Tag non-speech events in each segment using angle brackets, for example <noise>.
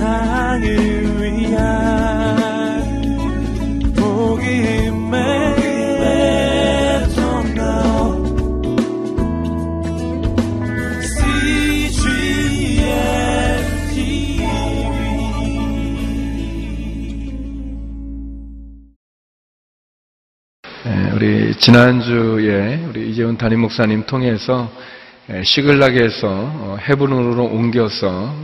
세상을 위한 복음의 우리 지난주에 우리 이재훈 담임 목사님 통해서 시글락에서 어, 헤브론으로 옮겨서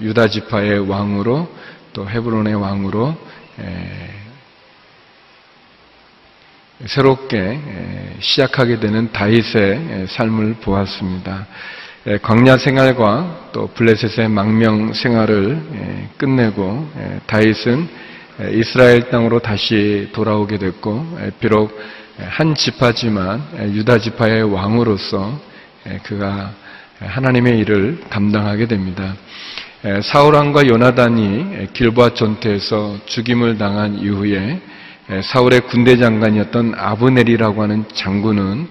유다 지파의 왕으로 또 헤브론의 왕으로 새롭게 시작하게 되는 다윗의 삶을 보았습니다. 광야 생활과 또 블레셋의 망명 생활을 끝내고 다윗은 이스라엘 땅으로 다시 돌아오게 됐고 비록 한 지파지만 유다 지파의 왕으로서 그가 하나님의 일을 담당하게 됩니다. 사울왕과 요나단이 길보아 전투에서 죽임을 당한 이후에 사울의 군대 장관이었던 아브넬이라고 하는 장군은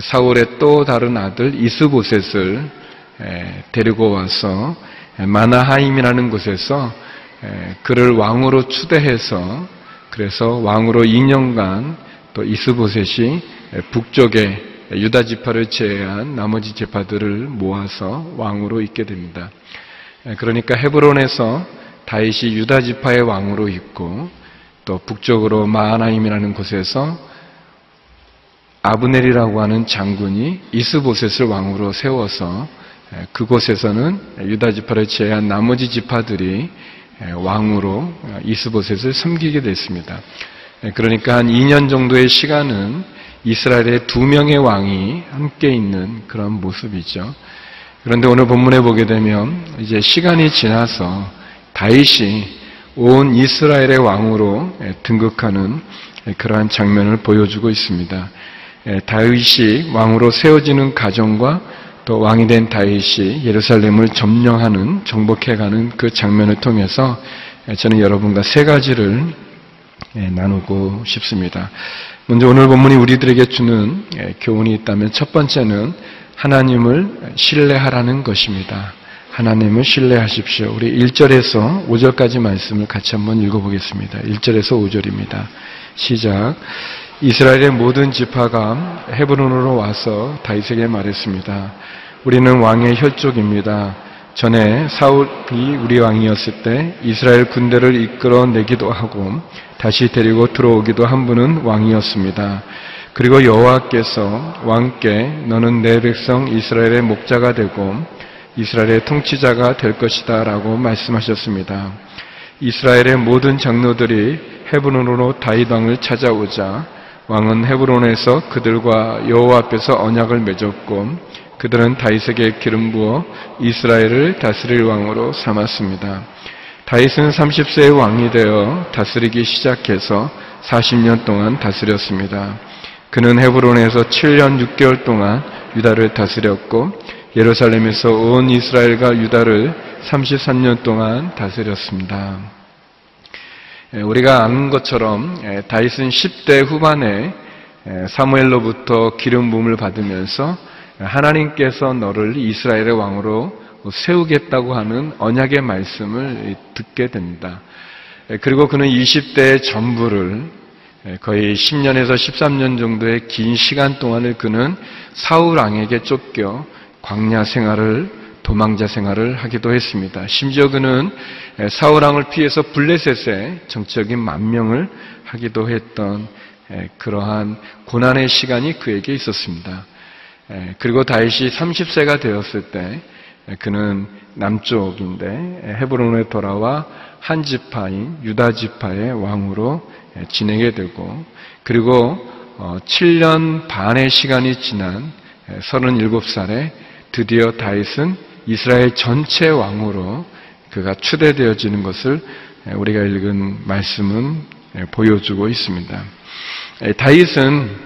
사울의 또 다른 아들 이스보셋을 데리고 와서 마나하임이라는 곳에서 그를 왕으로 추대해서 그래서 왕으로 2년간 또 이스보셋이 북쪽에 유다 지파를 제외한 나머지 지파들을 모아서 왕으로 있게 됩니다. 그러니까 헤브론에서 다윗이 유다 지파의 왕으로 있고 또 북쪽으로 마하나임이라는 곳에서 아브넬이라고 하는 장군이 이스보셋을 왕으로 세워서 그곳에서는 유다 지파를 제외한 나머지 지파들이 왕으로 이스보셋을 섬기게 됐습니다. 그러니까 한 2년 정도의 시간은 이스라엘의 두 명의 왕이 함께 있는 그런 모습이죠. 그런데 오늘 본문에 보게 되면 이제 시간이 지나서 다윗이 온 이스라엘의 왕으로 등극하는 그러한 장면을 보여주고 있습니다. 다윗이 왕으로 세워지는 가정과 또 왕이 된 다윗이 예루살렘을 점령하는 정복해가는 그 장면을 통해서 저는 여러분과 세 가지를 나누고 싶습니다. 먼저 오늘 본문이 우리들에게 주는 교훈이 있다면 첫 번째는 하나님을 신뢰하라는 것입니다. 하나님을 신뢰하십시오. 우리 1절에서 5절까지 말씀을 같이 한번 읽어보겠습니다. 1절에서 5절입니다. 시작. 이스라엘의 모든 지파가 헤브론으로 와서 다윗에게 말했습니다. 우리는 왕의 혈족입니다. 전에 사울이 우리 왕이었을 때 이스라엘 군대를 이끌어내기도 하고 다시 데리고 들어오기도 한 분은 왕이었습니다. 그리고 여호와께서 왕께 너는 내 백성 이스라엘의 목자가 되고 이스라엘의 통치자가 될 것이다 라고 말씀하셨습니다. 이스라엘의 모든 장로들이 헤브론으로 다윗 왕을 찾아오자 왕은 헤브론에서 그들과 여호와 앞에서 언약을 맺었고 그들은 다윗에게 기름 부어 이스라엘을 다스릴 왕으로 삼았습니다. 다윗은 30세의 왕이 되어 다스리기 시작해서 40년 동안 다스렸습니다. 그는 헤브론에서 7년 6개월 동안 유다를 다스렸고 예루살렘에서 온 이스라엘과 유다를 33년 동안 다스렸습니다. 예, 우리가 아는 것처럼 예, 다윗은 10대 후반에 예, 사무엘로부터 기름 부음을 받으면서 하나님께서 너를 이스라엘의 왕으로 세우겠다고 하는 언약의 말씀을 듣게 됩니다. 그리고 그는 20대의 전부를 거의 10년에서 13년 정도의 긴 시간 동안을 그는 사울 왕에게 쫓겨 광야 생활을 도망자 생활을 하기도 했습니다. 심지어 그는 사울 왕을 피해서 블레셋에 정적인 만명을 하기도 했던 그러한 고난의 시간이 그에게 있었습니다. 그리고 다윗이 30세가 되었을 때 그는 남쪽인데 헤브론에 돌아와 한 지파인 유다 지파의 왕으로 지내게 되고 그리고 7년 어, 반의 시간이 지난 37살에 드디어 다윗은 이스라엘 전체 왕으로 그가 추대되어지는 것을 우리가 읽은 말씀은 보여주고 있습니다. 다윗은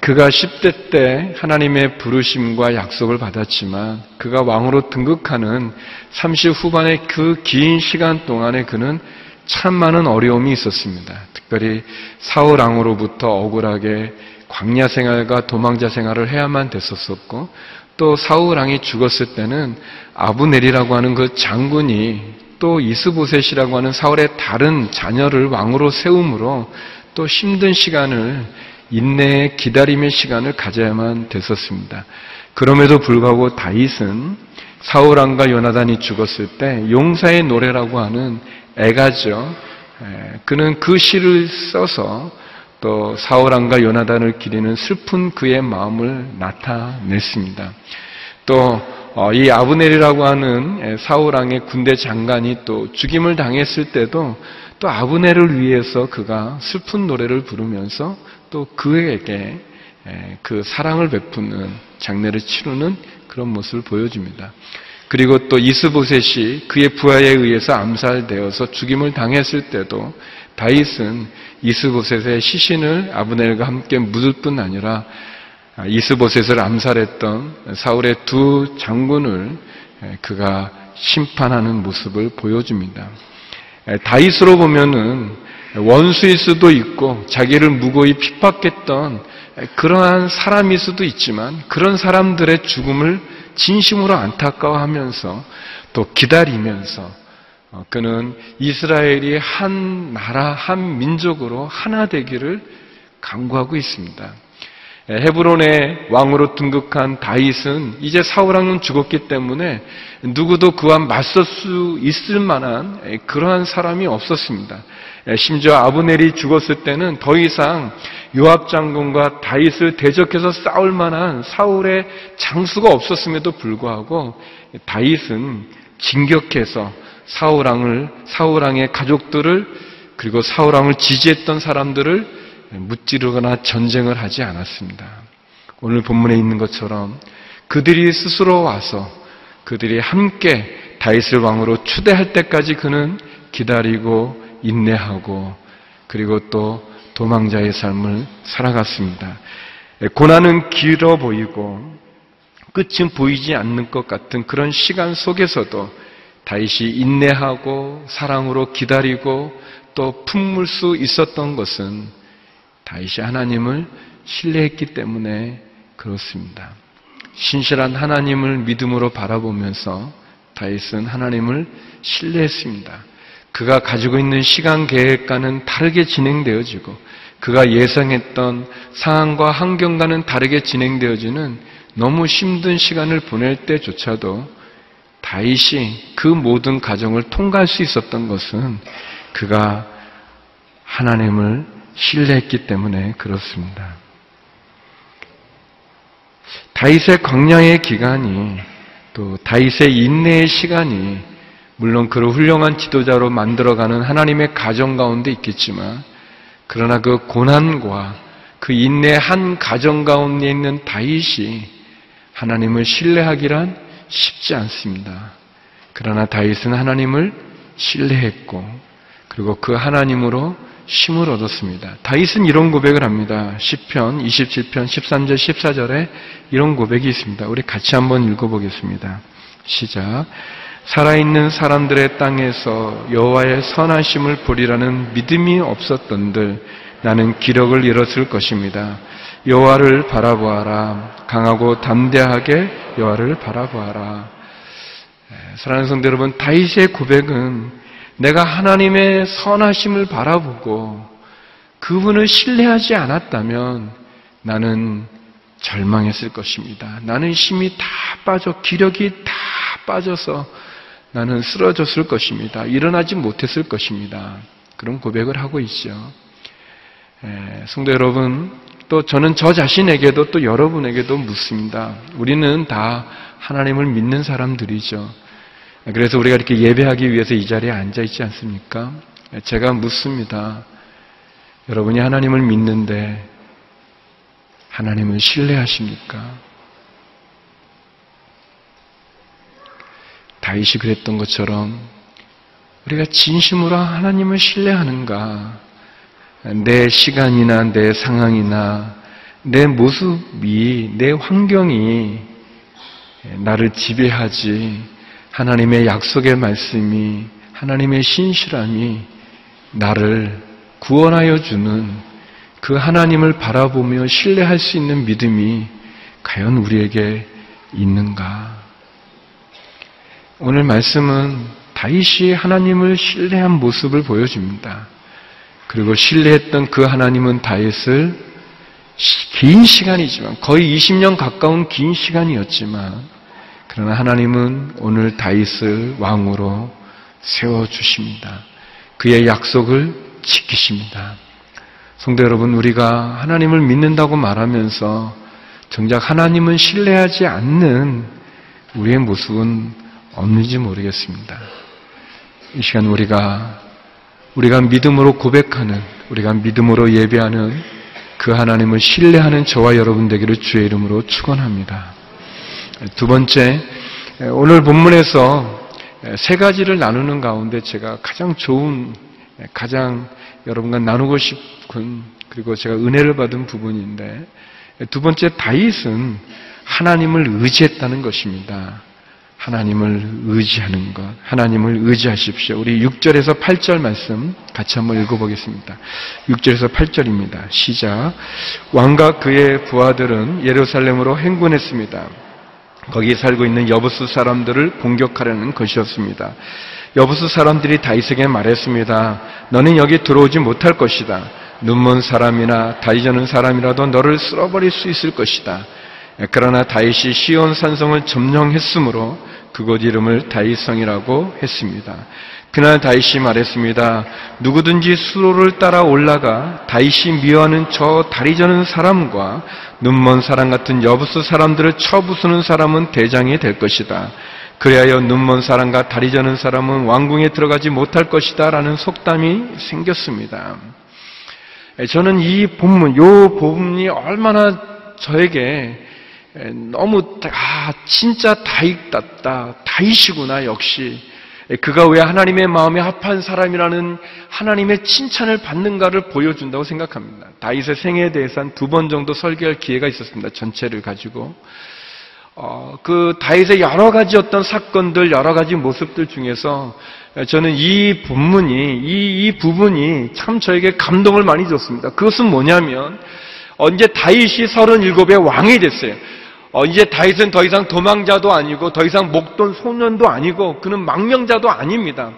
그가 10대 때 하나님의 부르심과 약속을 받았지만 그가 왕으로 등극하는 30 후반의 그 긴 시간 동안에 그는 참 많은 어려움이 있었습니다. 특별히 사울 왕으로부터 억울하게 광야 생활과 도망자 생활을 해야만 됐었었고 또 사울 왕이 죽었을 때는 아브넬이라고 하는 그 장군이 또 이스보셋이라고 하는 사울의 다른 자녀를 왕으로 세움으로 또 힘든 시간을 인내의 기다림의 시간을 가져야만 됐었습니다. 그럼에도 불구하고 다윗은 사울 왕과 요나단이 죽었을 때 용사의 노래라고 하는 애가죠. 그는 그 시를 써서 또 사울 왕과 요나단을 기리는 슬픈 그의 마음을 나타냈습니다. 또이 어, 아브넬이라고 하는 사울 왕의 군대 장관이 또 죽임을 당했을 때도 또 아브넬을 위해서 그가 슬픈 노래를 부르면서 또 그에게 그 사랑을 베푸는 장례를 치르는 그런 모습을 보여줍니다. 그리고 또 이스보셋이 그의 부하에 의해서 암살되어서 죽임을 당했을 때도 다윗은 이스보셋의 시신을 아브넬과 함께 묻을 뿐 아니라 아, 이스보셋을 암살했던 사울의 두 장군을 그가 심판하는 모습을 보여줍니다. 다윗으로 보면은 원수일 수도 있고 자기를 무고히 핍박했던 그러한 사람일 수도 있지만 그런 사람들의 죽음을 진심으로 안타까워하면서 또 기다리면서 어, 그는 이스라엘이 한 나라, 한 민족으로 하나 되기를 강구하고 있습니다. 예, 헤브론의 왕으로 등극한 다윗은 이제 사울 왕은 죽었기 때문에 누구도 그와 맞설 수 있을 만한 예, 그러한 사람이 없었습니다. 예, 심지어 아브넬이 죽었을 때는 더 이상 요압 장군과 다윗을 대적해서 싸울 만한 사울의 장수가 없었음에도 불구하고 다윗은 진격해서 사울 왕을 사울 왕의 가족들을 그리고 사울 왕을 지지했던 사람들을 무찌르거나 전쟁을 하지 않았습니다. 오늘 본문에 있는 것처럼 그들이 스스로 와서 그들이 함께 다윗을 왕으로 추대할 때까지 그는 기다리고 인내하고 그리고 또 도망자의 삶을 살아갔습니다. 고난은 길어 보이고 끝은 보이지 않는 것 같은 그런 시간 속에서도 다윗이 인내하고 사랑으로 기다리고 또 품을 수 있었던 것은 다윗이 하나님을 신뢰했기 때문에 그렇습니다. 신실한 하나님을 믿음으로 바라보면서 다윗은 하나님을 신뢰했습니다. 그가 가지고 있는 시간 계획과는 다르게 진행되어지고 그가 예상했던 상황과 환경과는 다르게 진행되어지는 너무 힘든 시간을 보낼 때조차도 다윗이 그 모든 과정을 통과할 수 있었던 것은 그가 하나님을 신뢰했기 때문에 그렇습니다. 다윗의 광야의 기간이 또 다윗의 인내의 시간이 물론 그를 훌륭한 지도자로 만들어가는 하나님의 가정 가운데 있겠지만 그러나 그 고난과 그 인내 한 가정 가운데 있는 다윗이 하나님을 신뢰하기란 쉽지 않습니다. 그러나 다윗은 하나님을 신뢰했고 그리고 그 하나님으로 힘을 얻었습니다. 다윗은 이런 고백을 합니다. 10편, 27편, 13절, 14절에 이런 고백이 있습니다. 우리 같이 한번 읽어보겠습니다. 시작. 살아있는 사람들의 땅에서 여호와의 선하심을 보리라는 믿음이 없었던들 나는 기력을 잃었을 것입니다. 여호와를 바라보아라. 강하고 담대하게 여호와를 바라보아라. 사랑하는 성도 여러분, 다윗의 고백은 내가 하나님의 선하심을 바라보고 그분을 신뢰하지 않았다면 나는 절망했을 것입니다. 나는 힘이 다 빠져, 기력이 다 빠져서 나는 쓰러졌을 것입니다. 일어나지 못했을 것입니다. 그런 고백을 하고 있죠. 에, 성도 여러분, 또 저는 저 자신에게도 또 여러분에게도 묻습니다. 우리는 다 하나님을 믿는 사람들이죠. 그래서 우리가 이렇게 예배하기 위해서 이 자리에 앉아 있지 않습니까? 제가 묻습니다. 여러분이 하나님을 믿는데 하나님을 신뢰하십니까? 다윗이 그랬던 것처럼 우리가 진심으로 하나님을 신뢰하는가? 내 시간이나 내 상황이나 내 모습이, 내 환경이 나를 지배하지 하나님의 약속의 말씀이 하나님의 신실함이 나를 구원하여 주는 그 하나님을 바라보며 신뢰할 수 있는 믿음이 과연 우리에게 있는가? 오늘 말씀은 다윗이 하나님을 신뢰한 모습을 보여줍니다. 그리고 신뢰했던 그 하나님은 다윗을 긴 시간이지만 거의 20년 가까운 긴 시간이었지만 그러나 하나님은 오늘 다윗을 왕으로 세워 주십니다. 그의 약속을 지키십니다. 성도 여러분, 우리가 하나님을 믿는다고 말하면서 정작 하나님은 신뢰하지 않는 우리의 모습은 없는지 모르겠습니다. 이 시간 우리가 우리가 믿음으로 고백하는 우리가 믿음으로 예배하는 그 하나님을 신뢰하는 저와 여러분 되기를 주의 이름으로 축원합니다. 두 번째 오늘 본문에서 세 가지를 나누는 가운데 제가 가장 좋은 가장 여러분과 나누고 싶은 그리고 제가 은혜를 받은 부분인데 두 번째 다윗은 하나님을 의지했다는 것입니다. 하나님을 의지하는 것, 하나님을 의지하십시오. 우리 6절에서 8절 말씀 같이 한번 읽어보겠습니다. 6절에서 8절입니다. 시작. 왕과 그의 부하들은 예루살렘으로 행군했습니다. 거기 살고 있는 여부스 사람들을 공격하려는 것이었습니다. 여부스 사람들이 다윗에게 말했습니다. 너는 여기 들어오지 못할 것이다. 눈먼 사람이나 다이저는 사람이라도 너를 쓸어버릴 수 있을 것이다. 그러나 다윗이 시온 산성을 점령했으므로 그곳 이름을 다윗성이라고 했습니다. 그날 다윗이 말했습니다. 누구든지 수로를 따라 올라가 다윗이 미워하는 저 다리 저는 사람과 눈먼 사람 같은 여부스 사람들을 쳐부수는 사람은 대장이 될 것이다. 그리하여 눈먼 사람과 다리 저는 사람은 왕궁에 들어가지 못할 것이다. 라는 속담이 생겼습니다. 저는 이 본문, 요 본문이 얼마나 저에게 너무 아 진짜 다익답다 다이시구나 역시 그가 왜 하나님의 마음에 합한 사람이라는 하나님의 칭찬을 받는가를 보여준다고 생각합니다. 다윗의 생애에 대해서 한 두 번 정도 설계할 기회가 있었습니다. 전체를 가지고 어, 그 다윗의 여러 가지 어떤 사건들 여러 가지 모습들 중에서 저는 이 본문이 이, 이 부분이 참 저에게 감동을 많이 줬습니다. 그것은 뭐냐면 언제 다윗이 37의 왕이 됐어요. 어, 이제 다윗은 더 이상 도망자도 아니고 더 이상 목돈 소년도 아니고 그는 망명자도 아닙니다.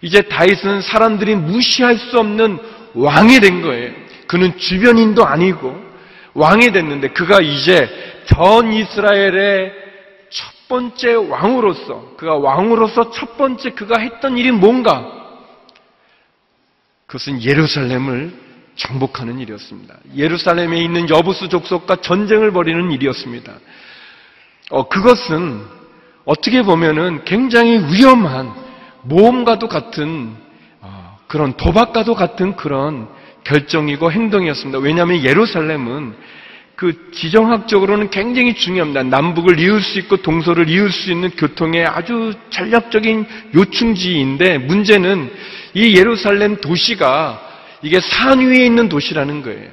이제 다윗은 사람들이 무시할 수 없는 왕이 된 거예요. 그는 주변인도 아니고 왕이 됐는데 그가 이제 전 이스라엘의 첫 번째 왕으로서 그가 왕으로서 첫 번째 그가 했던 일이 뭔가 그것은 예루살렘을 정복하는 일이었습니다. 예루살렘에 있는 여부수 족속과 전쟁을 벌이는 일이었습니다. 어, 그것은 어떻게 보면은 굉장히 위험한 모험과도 같은 어, 그런 도박과도 같은 그런 결정이고 행동이었습니다. 왜냐하면 예루살렘은 그 지정학적으로는 굉장히 중요합니다. 남북을 이을 수 있고 동서를 이을 수 있는 교통의 아주 전략적인 요충지인데 문제는 이 예루살렘 도시가 이게 산 위에 있는 도시라는 거예요.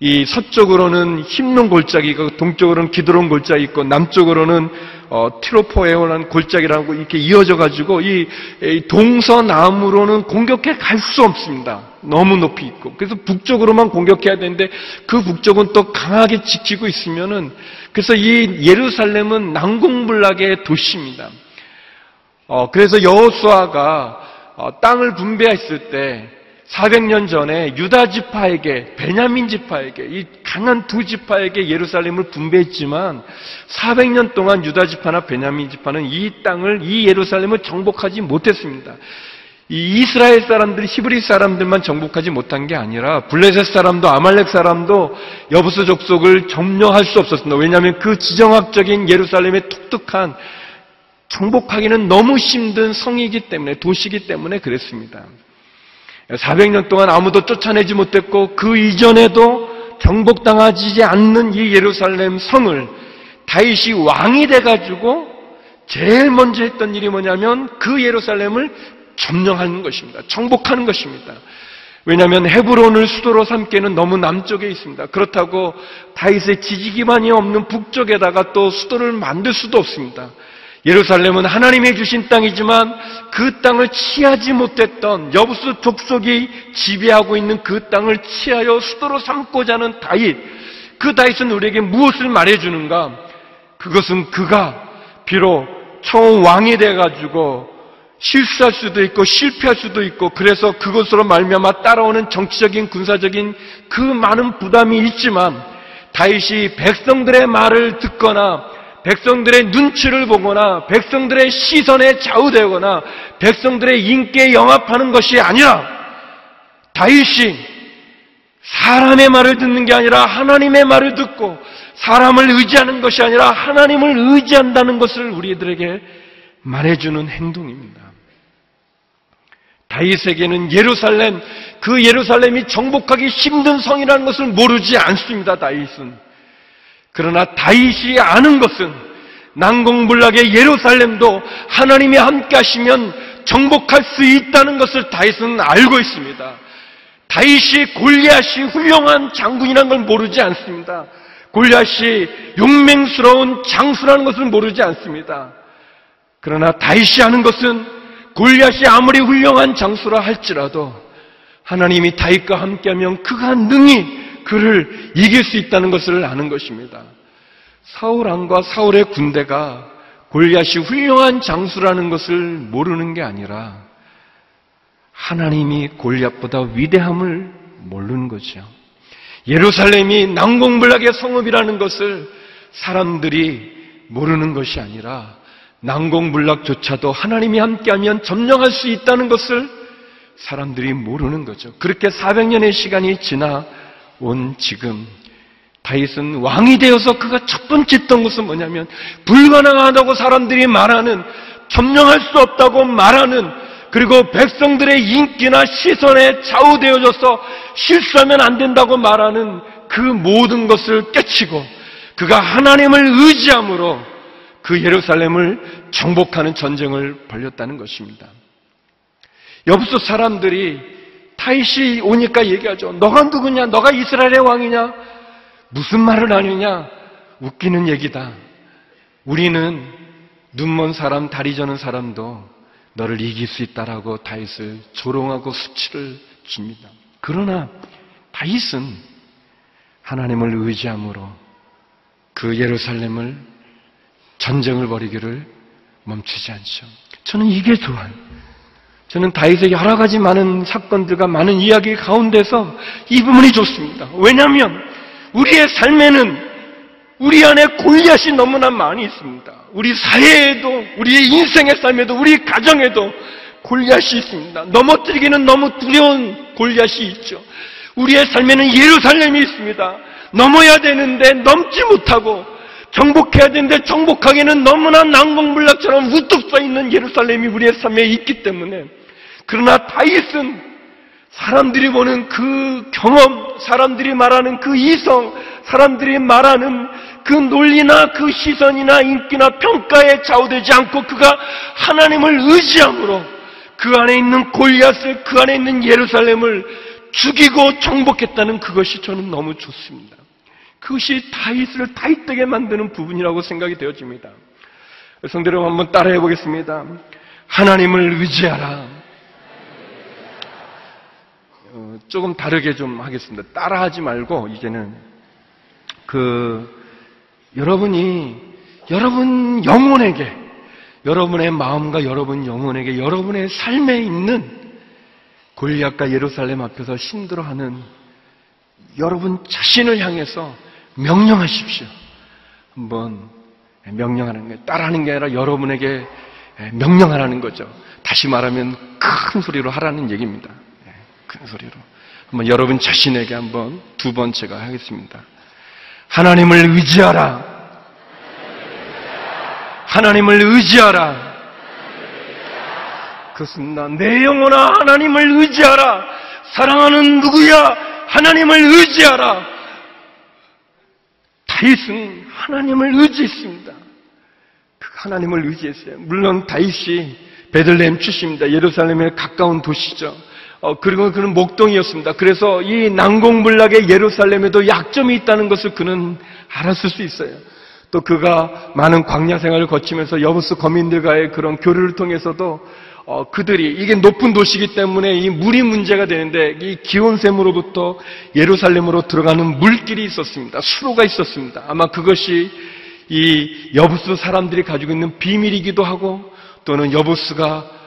이 서쪽으로는 힘론 골짜기 있고 동쪽으로는 기드론 골짜기 있고 남쪽으로는 어, 트로포에오라는 골짜기라고 이렇게 이어져 가지고 이, 이 동서남으로는 공격해 갈 수 없습니다. 너무 높이 있고 그래서 북쪽으로만 공격해야 되는데 그 북쪽은 또 강하게 지키고 있으면은 그래서 이 예루살렘은 난공불락의 도시입니다. 어, 그래서 여호수아가 어, 땅을 분배했을 때 400년 전에 유다 지파에게 베냐민 지파에게 이 강한 두 지파에게 예루살렘을 분배했지만 400년 동안 유다 지파나 베냐민 지파는 이 땅을 이 예루살렘을 정복하지 못했습니다. 이 이스라엘 사람들이 히브리 사람들만 정복하지 못한 게 아니라 블레셋 사람도 아말렉 사람도 여부스 족속을 점령할 수 없었습니다. 왜냐하면 그 지정학적인 예루살렘의 독특한 정복하기는 너무 힘든 성이기 때문에 도시이기 때문에 그랬습니다. 400년 동안 아무도 쫓아내지 못했고 그 이전에도 정복당하지 않는 이 예루살렘 성을 다윗이 왕이 돼가지고 제일 먼저 했던 일이 뭐냐면 그 예루살렘을 점령하는 것입니다. 정복하는 것입니다. 왜냐하면 헤브론을 수도로 삼기에는 너무 남쪽에 있습니다. 그렇다고 다윗의 지지기반이 없는 북쪽에다가 또 수도를 만들 수도 없습니다. 예루살렘은 하나님의 주신 땅이지만 그 땅을 취하지 못했던 여부스 족속이 지배하고 있는 그 땅을 취하여 수도로 삼고자 하는 다윗. 그 다윗은 우리에게 무엇을 말해주는가? 그것은 그가 비록 총왕이 돼가지고 실수할 수도 있고 실패할 수도 있고 그래서 그것으로 말미암아 따라오는 정치적인 군사적인 그 많은 부담이 있지만 다윗이 백성들의 말을 듣거나 백성들의 눈치를 보거나 백성들의 시선에 좌우되거나 백성들의 인기에 영합하는 것이 아니라 다윗이 사람의 말을 듣는 게 아니라 하나님의 말을 듣고 사람을 의지하는 것이 아니라 하나님을 의지한다는 것을 우리들에게 말해주는 행동입니다. 다윗에게는 예루살렘, 그 예루살렘이 정복하기 힘든 성이라는 것을 모르지 않습니다, 다윗은. 그러나 다윗이 아는 것은 난공불락의 예루살렘도 하나님이 함께 하시면 정복할 수 있다는 것을 다윗은 알고 있습니다. 다윗이 골리앗이 훌륭한 장군이라는 걸 모르지 않습니다. 골리앗이 용맹스러운 장수라는 것을 모르지 않습니다. 그러나 다윗이 아는 것은 골리앗이 아무리 훌륭한 장수라 할지라도 하나님이 다윗과 함께하면 그가 능히 그를 이길 수 있다는 것을 아는 것입니다. 사울 왕과 사울의 군대가 골리앗이 훌륭한 장수라는 것을 모르는 게 아니라 하나님이 골리앗보다 위대함을 모르는 거죠. 예루살렘이 난공불락의 성읍이라는 것을 사람들이 모르는 것이 아니라 난공불락조차도 하나님이 함께하면 점령할 수 있다는 것을 사람들이 모르는 거죠. 그렇게 400년의 시간이 지나 온 지금 다윗은 왕이 되어서 그가 첫 번째 했던 것은 뭐냐면 불가능하다고 사람들이 말하는 점령할 수 없다고 말하는 그리고 백성들의 인기나 시선에 좌우되어져서 실수하면 안 된다고 말하는 그 모든 것을 깨치고 그가 하나님을 의지함으로 그 예루살렘을 정복하는 전쟁을 벌였다는 것입니다. 여부서 사람들이 타이시 오니까 얘기하죠. 너가 누구냐? 너가 이스라엘의 왕이냐? 무슨 말을 하느냐? 웃기는 얘기다. 우리는 눈먼 사람, 다리 저는 사람도 너를 이길 수 있다라고 다윗을 조롱하고 수치를 줍니다. 그러나 다윗은 하나님을 의지함으로 그 예루살렘을 전쟁을 벌이기를 멈추지 않죠. 저는 이게 좋아요. 저는 다윗의 여러 가지 많은 사건들과 많은 이야기 가운데서 이 부분이 좋습니다. 왜냐하면 우리의 삶에는 우리 안에 골리앗이 너무나 많이 있습니다. 우리 사회에도, 우리의 인생의 삶에도, 우리 가정에도 골리앗이 있습니다. 넘어뜨리기는 너무 두려운 골리앗이 있죠. 우리의 삶에는 예루살렘이 있습니다. 넘어야 되는데 넘지 못하고 정복해야 되는데 정복하기는 너무나 난공불락처럼 우뚝 서 있는 예루살렘이 우리의 삶에 있기 때문에 그러나 다윗은 사람들이 보는 그 경험, 사람들이 말하는 그 이성, 사람들이 말하는 그 논리나 그 시선이나 인기나 평가에 좌우되지 않고 그가 하나님을 의지함으로 그 안에 있는 골리앗을 그 안에 있는 예루살렘을 죽이고 정복했다는 그것이 저는 너무 좋습니다. 그것이 다윗을 다윗되게 만드는 부분이라고 생각이 되어집니다. 성대 여러분 한번 따라해 보겠습니다. 하나님을 의지하라. 어, 조금 다르게 좀 하겠습니다. 따라하지 말고 이제는 그 여러분이 여러분 영혼에게 여러분의 마음과 여러분 영혼에게 여러분의 삶에 있는 골리앗과 예루살렘 앞에서 힘들어하는 여러분 자신을 향해서 명령하십시오. 한번 명령하는 게 따라하는 게 아니라 여러분에게 명령하라는 거죠. 다시 말하면 큰 소리로 하라는 얘기입니다. 큰 소리로. 한번 여러분 자신에게 한번 두 번째가 하겠습니다. 하나님을 의지하라. 하나님을 의지하라. 그렇습니다. 내 영혼아 하나님을 의지하라. 사랑하는 누구야? 하나님을 의지하라. 다윗은 하나님을 의지했습니다. 그 하나님을 의지했어요. 물론 다윗이 베들레헴 출신입니다. 예루살렘에 가까운 도시죠. 어, 그리고 그는 목동이었습니다. 그래서 이 난공불락의 예루살렘에도 약점이 있다는 것을 그는 알았을 수 있어요. 또 그가 많은 광야 생활을 거치면서 여부스 거민들과의 그런 교류를 통해서도 어, 그들이 이게 높은 도시이기 때문에 이 물이 문제가 되는데 이 기온샘으로부터 예루살렘으로 들어가는 물길이 있었습니다. 수로가 있었습니다. 아마 그것이 이 여부스 사람들이 가지고 있는 비밀이기도 하고 또는 여부스가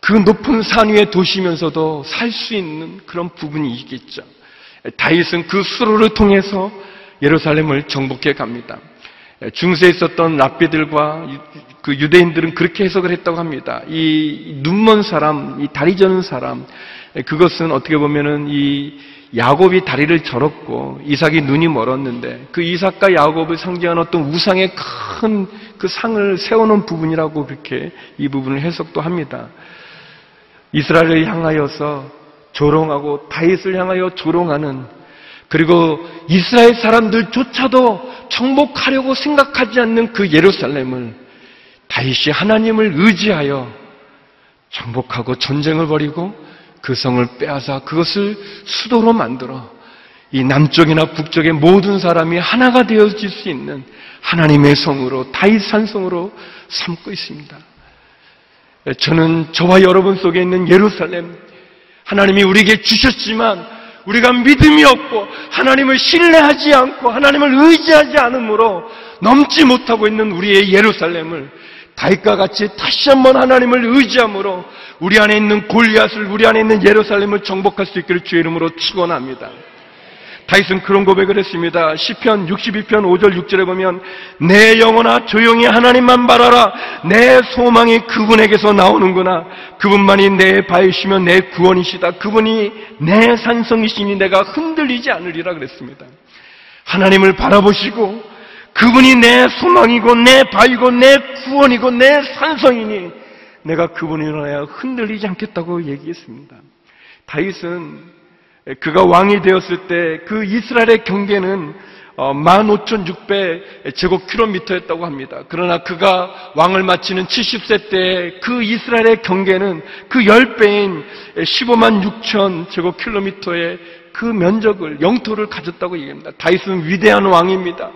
그 높은 산 위에 도시면서도 살 수 있는 그런 부분이 있겠죠. 다윗은 그 수로를 통해서 예루살렘을 정복해 갑니다. 중세에 있었던 랍비들과 그 유대인들은 그렇게 해석을 했다고 합니다. 이 눈먼 사람, 이 다리 저는 사람, 그것은 어떻게 보면은 이 야곱이 다리를 절었고 이삭이 눈이 멀었는데 그 이삭과 야곱을 상징하는 어떤 우상의 큰 그 상을 세우는 부분이라고 그렇게 이 부분을 해석도 합니다. 이스라엘을 향하여서 조롱하고 다윗을 향하여 조롱하는 그리고 이스라엘 사람들조차도 정복하려고 생각하지 않는 그 예루살렘을 다윗이 하나님을 의지하여 정복하고 전쟁을 벌이고 그 성을 빼앗아 그것을 수도로 만들어 이 남쪽이나 북쪽의 모든 사람이 하나가 되어질 수 있는 하나님의 성으로 다윗 산 성으로 삼고 있습니다. 저는 저와 여러분 속에 있는 예루살렘 하나님이 우리에게 주셨지만 우리가 믿음이 없고 하나님을 신뢰하지 않고 하나님을 의지하지 않으므로 넘지 못하고 있는 우리의 예루살렘을 다윗과 같이 다시 한번 하나님을 의지함으로 우리 안에 있는 골리앗을 우리 안에 있는 예루살렘을 정복할 수 있기를 주의 이름으로 축원합니다. 다윗은 그런 고백을 했습니다. 시편 62편 5절 6절에 보면 내 영혼아 조용히 하나님만 바라라. 내 소망이 그분에게서 나오는구나. 그분만이 내 바위시며 내 구원이시다. 그분이 내 산성이시니 내가 흔들리지 않으리라 그랬습니다. 하나님을 바라보시고 그분이 내 소망이고 내 바위고 내 구원이고 내 산성이니 내가 그분이로 하여 흔들리지 않겠다고 얘기했습니다. 다윗은 그가 왕이 되었을 때 그 이스라엘의 경계는 15,600 어, 제곱킬로미터였다고 합니다. 그러나 그가 왕을 마치는 70세 때 그 이스라엘의 경계는 그 10배인 15만 6천 제곱킬로미터의 그 면적을 영토를 가졌다고 얘기합니다. 다윗은 위대한 왕입니다.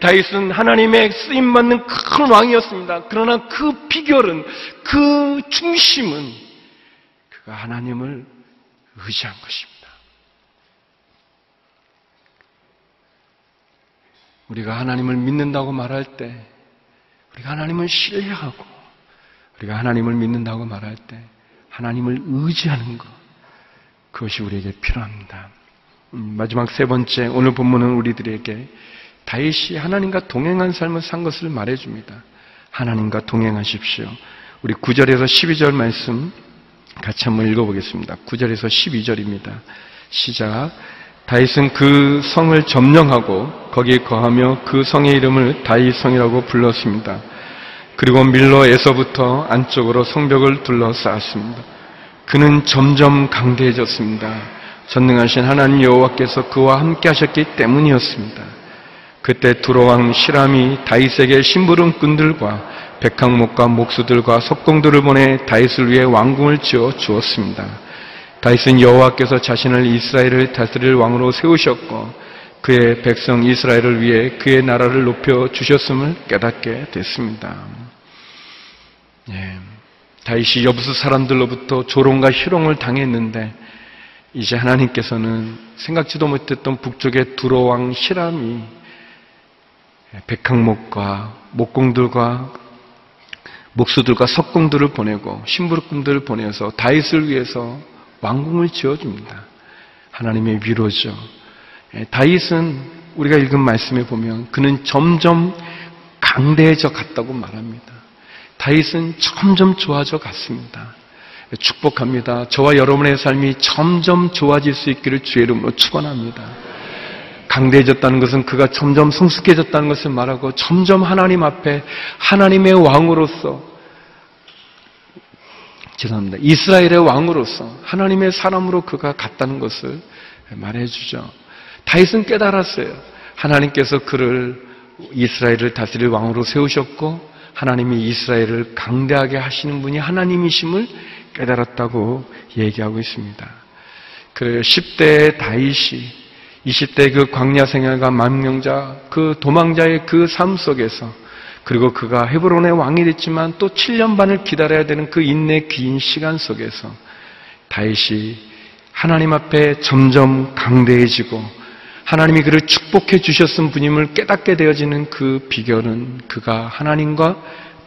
다윗은 하나님의 쓰임 받는 큰 왕이었습니다. 그러나 그 비결은 그 중심은 그가 하나님을 의지한 것입니다. 우리가 하나님을 믿는다고 말할 때, 우리가 하나님을 신뢰하고, 우리가 하나님을 믿는다고 말할 때, 하나님을 의지하는 것, 그것이 우리에게 필요합니다. 음, 마지막 세 번째, 오늘 본문은 우리들에게 다윗이 하나님과 동행한 삶을 산 것을 말해줍니다. 하나님과 동행하십시오. 우리 9절에서 12절 말씀 같이 한번 읽어보겠습니다. 9절에서 12절입니다. 시작. 다윗은 그 성을 점령하고 거기에 거하며 그 성의 이름을 다윗성이라고 불렀습니다. 그리고 밀로에서부터 안쪽으로 성벽을 둘러싸았습니다. 그는 점점 강대해졌습니다. 전능하신 하나님 여호와께서 그와 함께 하셨기 때문이었습니다. 그때 두로왕 시람이 다윗에게 심부름꾼들과 백항목과 목수들과 석공들을 보내 다윗을 위해 왕궁을 지어 주었습니다. 다윗은 여호와께서 자신을 이스라엘을 다스릴 왕으로 세우셨고 그의 백성 이스라엘을 위해 그의 나라를 높여 주셨음을 깨닫게 됐습니다. 예, 다윗이 여부수 사람들로부터 조롱과 희롱을 당했는데 이제 하나님께서는 생각지도 못했던 북쪽의 두로왕 시람이 백항목과 목공들과 목수들과 석공들을 보내고 신부름꾼들을 보내서 다윗을 위해서 왕궁을 지어줍니다. 하나님의 위로죠. 예, 다윗은 우리가 읽은 말씀에 보면 그는 점점 강대해져 갔다고 말합니다. 다윗은 점점 좋아져 갔습니다. 축복합니다. 저와 여러분의 삶이 점점 좋아질 수 있기를 주의 이름으로 축원합니다. 강대해졌다는 것은 그가 점점 성숙해졌다는 것을 말하고 점점 하나님 앞에 하나님의 왕으로서 죄송합니다. 이스라엘의 왕으로서 하나님의 사람으로 그가 갔다는 것을 말해주죠. 다윗은 깨달았어요. 하나님께서 그를 이스라엘을 다스릴 왕으로 세우셨고 하나님이 이스라엘을 강대하게 하시는 분이 하나님이심을 깨달았다고 얘기하고 있습니다. 그 10대 다윗이 20대 그 광야 생활과 만명자 그 도망자의 그 삶 속에서 그리고 그가 헤브론의 왕이 됐지만 또 7년 반을 기다려야 되는 그 인내 긴 시간 속에서 다윗이 하나님 앞에 점점 강대해지고 하나님이 그를 축복해 주셨은 분임을 깨닫게 되어지는 그 비결은 그가 하나님과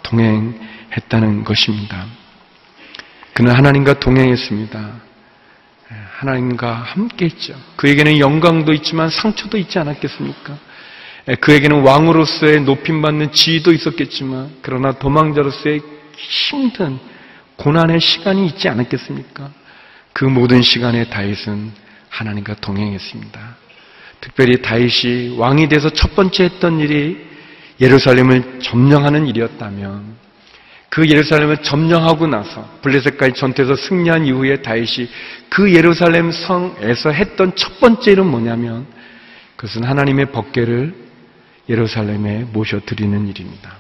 동행했다는 것입니다. 그는 하나님과 동행했습니다. 하나님과 함께 했죠. 그에게는 영광도 있지만 상처도 있지 않았겠습니까? 그에게는 왕으로서의 높임받는 지위도 있었겠지만, 그러나 도망자로서의 힘든 고난의 시간이 있지 않았겠습니까? 그 모든 시간에 다윗은 하나님과 동행했습니다. 특별히 다윗이 왕이 돼서 첫 번째 했던 일이 예루살렘을 점령하는 일이었다면 그 예루살렘을 점령하고 나서 블레셋까지 전투에서 승리한 이후에 다윗이 그 예루살렘 성에서 했던 첫 번째 일은 뭐냐면 그것은 하나님의 법궤를 예루살렘에 모셔 드리는 일입니다.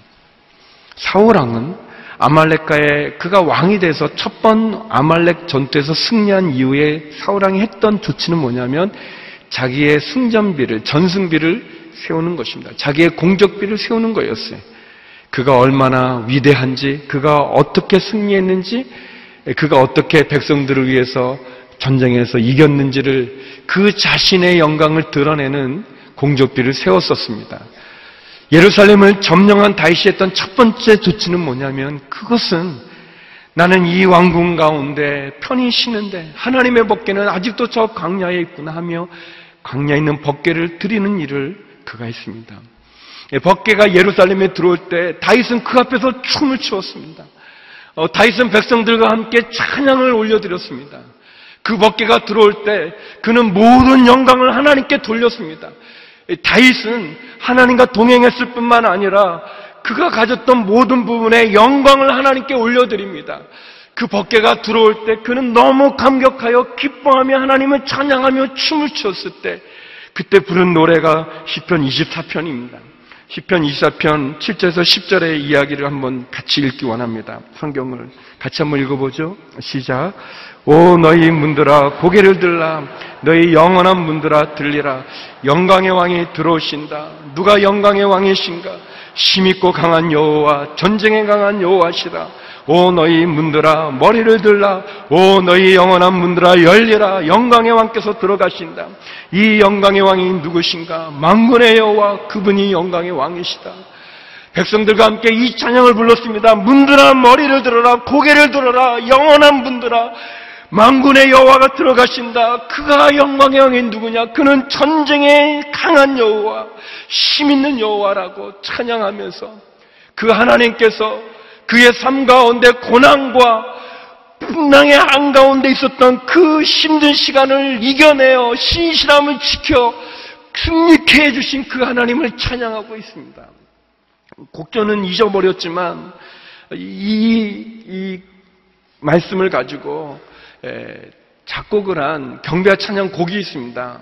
사울 왕은 아말렉과의 그가 왕이 돼서 첫 번 아말렉 전투에서 승리한 이후에 사울 왕이 했던 조치는 뭐냐면 자기의 승전비를 전승비를 세우는 것입니다. 자기의 공적비를 세우는 거였어요. 그가 얼마나 위대한지, 그가 어떻게 승리했는지, 그가 어떻게 백성들을 위해서 전쟁에서 이겼는지를 그 자신의 영광을 드러내는 공적비를 세웠었습니다. 예루살렘을 점령한 다윗이 했던 첫 번째 조치는 뭐냐면 그것은 나는 이 왕궁 가운데 편히 쉬는데 하나님의 법궤는 아직도 저 광야에 있구나 하며 광야에 있는 법궤를 드리는 일을 그가 했습니다. 예, 법궤가 예루살렘에 들어올 때 다윗은 그 앞에서 춤을 추었습니다. 어, 다윗은 백성들과 함께 찬양을 올려드렸습니다. 그 법궤가 들어올 때 그는 모든 영광을 하나님께 돌렸습니다. 예, 다윗은 하나님과 동행했을 뿐만 아니라 그가 가졌던 모든 부분에 영광을 하나님께 올려드립니다. 그 법궤가 들어올 때 그는 너무 감격하여 기뻐하며 하나님을 찬양하며 춤을 추었을 때 그때 부른 노래가 시편 24편입니다. 시편 24편 7절에서 10절의 이야기를 한번 같이 읽기 원합니다. 성경을 같이 한번 읽어보죠. 시작. 오 너희 문들아 고개를 들라 너희 영원한 문들아 들리라 영광의 왕이 들어오신다. 누가 영광의 왕이신가? 힘있고 강한 여호와 전쟁에 강한 여호와시다. 오 너희 문들아 머리를 들라. 오 너희 영원한 문들아 열리라. 영광의 왕께서 들어가신다. 이 영광의 왕이 누구신가? 만군의 여호와 그분이 영광의 왕이시다. 백성들과 함께 이 찬양을 불렀습니다. 문들아 머리를 들어라. 고개를 들어라. 영원한 문들아 만군의 여호와가 들어가신다. 그가 영광의 왕이 누구냐? 그는 전쟁에 강한 여호와, 힘 있는 여호와라고 찬양하면서 그 하나님께서 그의 삶 가운데 고난과 풍랑의 한가운데 있었던 그 힘든 시간을 이겨내어 신실함을 지켜 승리케 해주신 그 하나님을 찬양하고 있습니다. 곡전은 잊어버렸지만 이, 이 말씀을 가지고 작곡을 한 경배와 찬양 곡이 있습니다.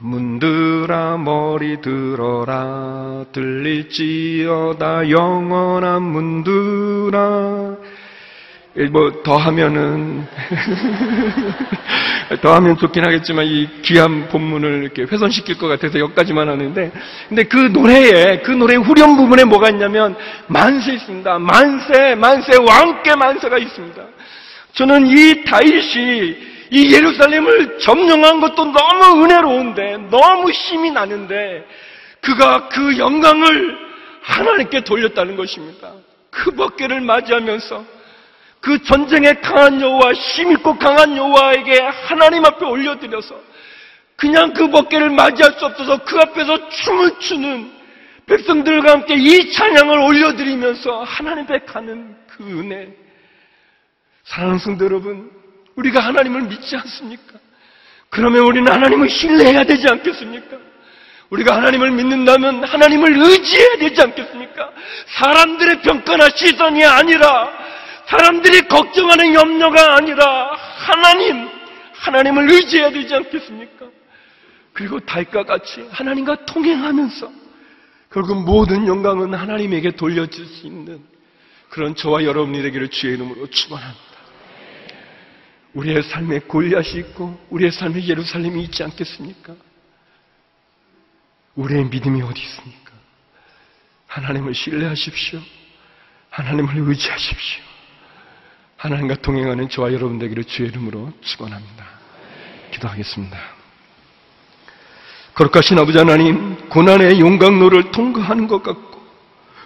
문들아 머리 들어라 들릴지어다 영원한 문들아 뭐 더하면은 <laughs> 더하면 좋긴 하겠지만 이 귀한 본문을 이렇게 훼손시킬 것 같아서 여기까지만 하는데 근데 그 노래에 그 노래 후렴 부분에 뭐가 있냐면 만세 있습니다. 만세 만세 왕께 만세가 있습니다 저는 이 다윗이 이 예루살렘을 점령한 것도 너무 은혜로운데, 너무 힘이 나는데, 그가 그 영광을 하나님께 돌렸다는 것입니다. 그 법궤를 맞이하면서 그 전쟁에 강한 여호와, 힘있고 강한 여호와에게 하나님 앞에 올려드려서 그냥 그 법궤를 맞이할 수 없어서 그 앞에서 춤을 추는 백성들과 함께 이 찬양을 올려드리면서 하나님 앞에 가는 그 은혜. 사랑하는 성도 여러분, 우리가 하나님을 믿지 않습니까? 그러면 우리는 하나님을 신뢰해야 되지 않겠습니까? 우리가 하나님을 믿는다면 하나님을 의지해야 되지 않겠습니까? 사람들의 평가나 시선이 아니라 사람들이 걱정하는 염려가 아니라 하나님, 하나님을 의지해야 되지 않겠습니까? 그리고 달과 같이 하나님과 통행하면서 결국 모든 영광은 하나님에게 돌려질 수 있는 그런 저와 여러분이 되기를 주의 이름으로 축원합니다. 우리의 삶에 골리앗이 있고 우리의 삶에 예루살렘이 있지 않겠습니까? 우리의 믿음이 어디 있습니까? 하나님을 신뢰하십시오. 하나님을 의지하십시오. 하나님과 동행하는 저와 여러분 되기를 주의 이름으로 축원합니다. 기도하겠습니다. 거룩하신 아버지 하나님, 고난의 용광로를 통과하는 것 같고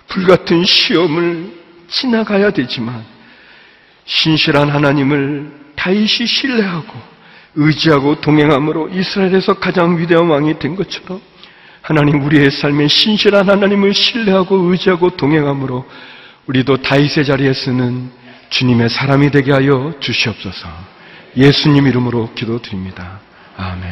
불같은 시험을 지나가야 되지만 신실한 하나님을 다윗이 신뢰하고 의지하고 동행함으로 이스라엘에서 가장 위대한 왕이 된 것처럼 하나님 우리의 삶에 신실한 하나님을 신뢰하고 의지하고 동행함으로 우리도 다윗의 자리에 서는 주님의 사람이 되게 하여 주시옵소서. 예수님 이름으로 기도드립니다. 아멘.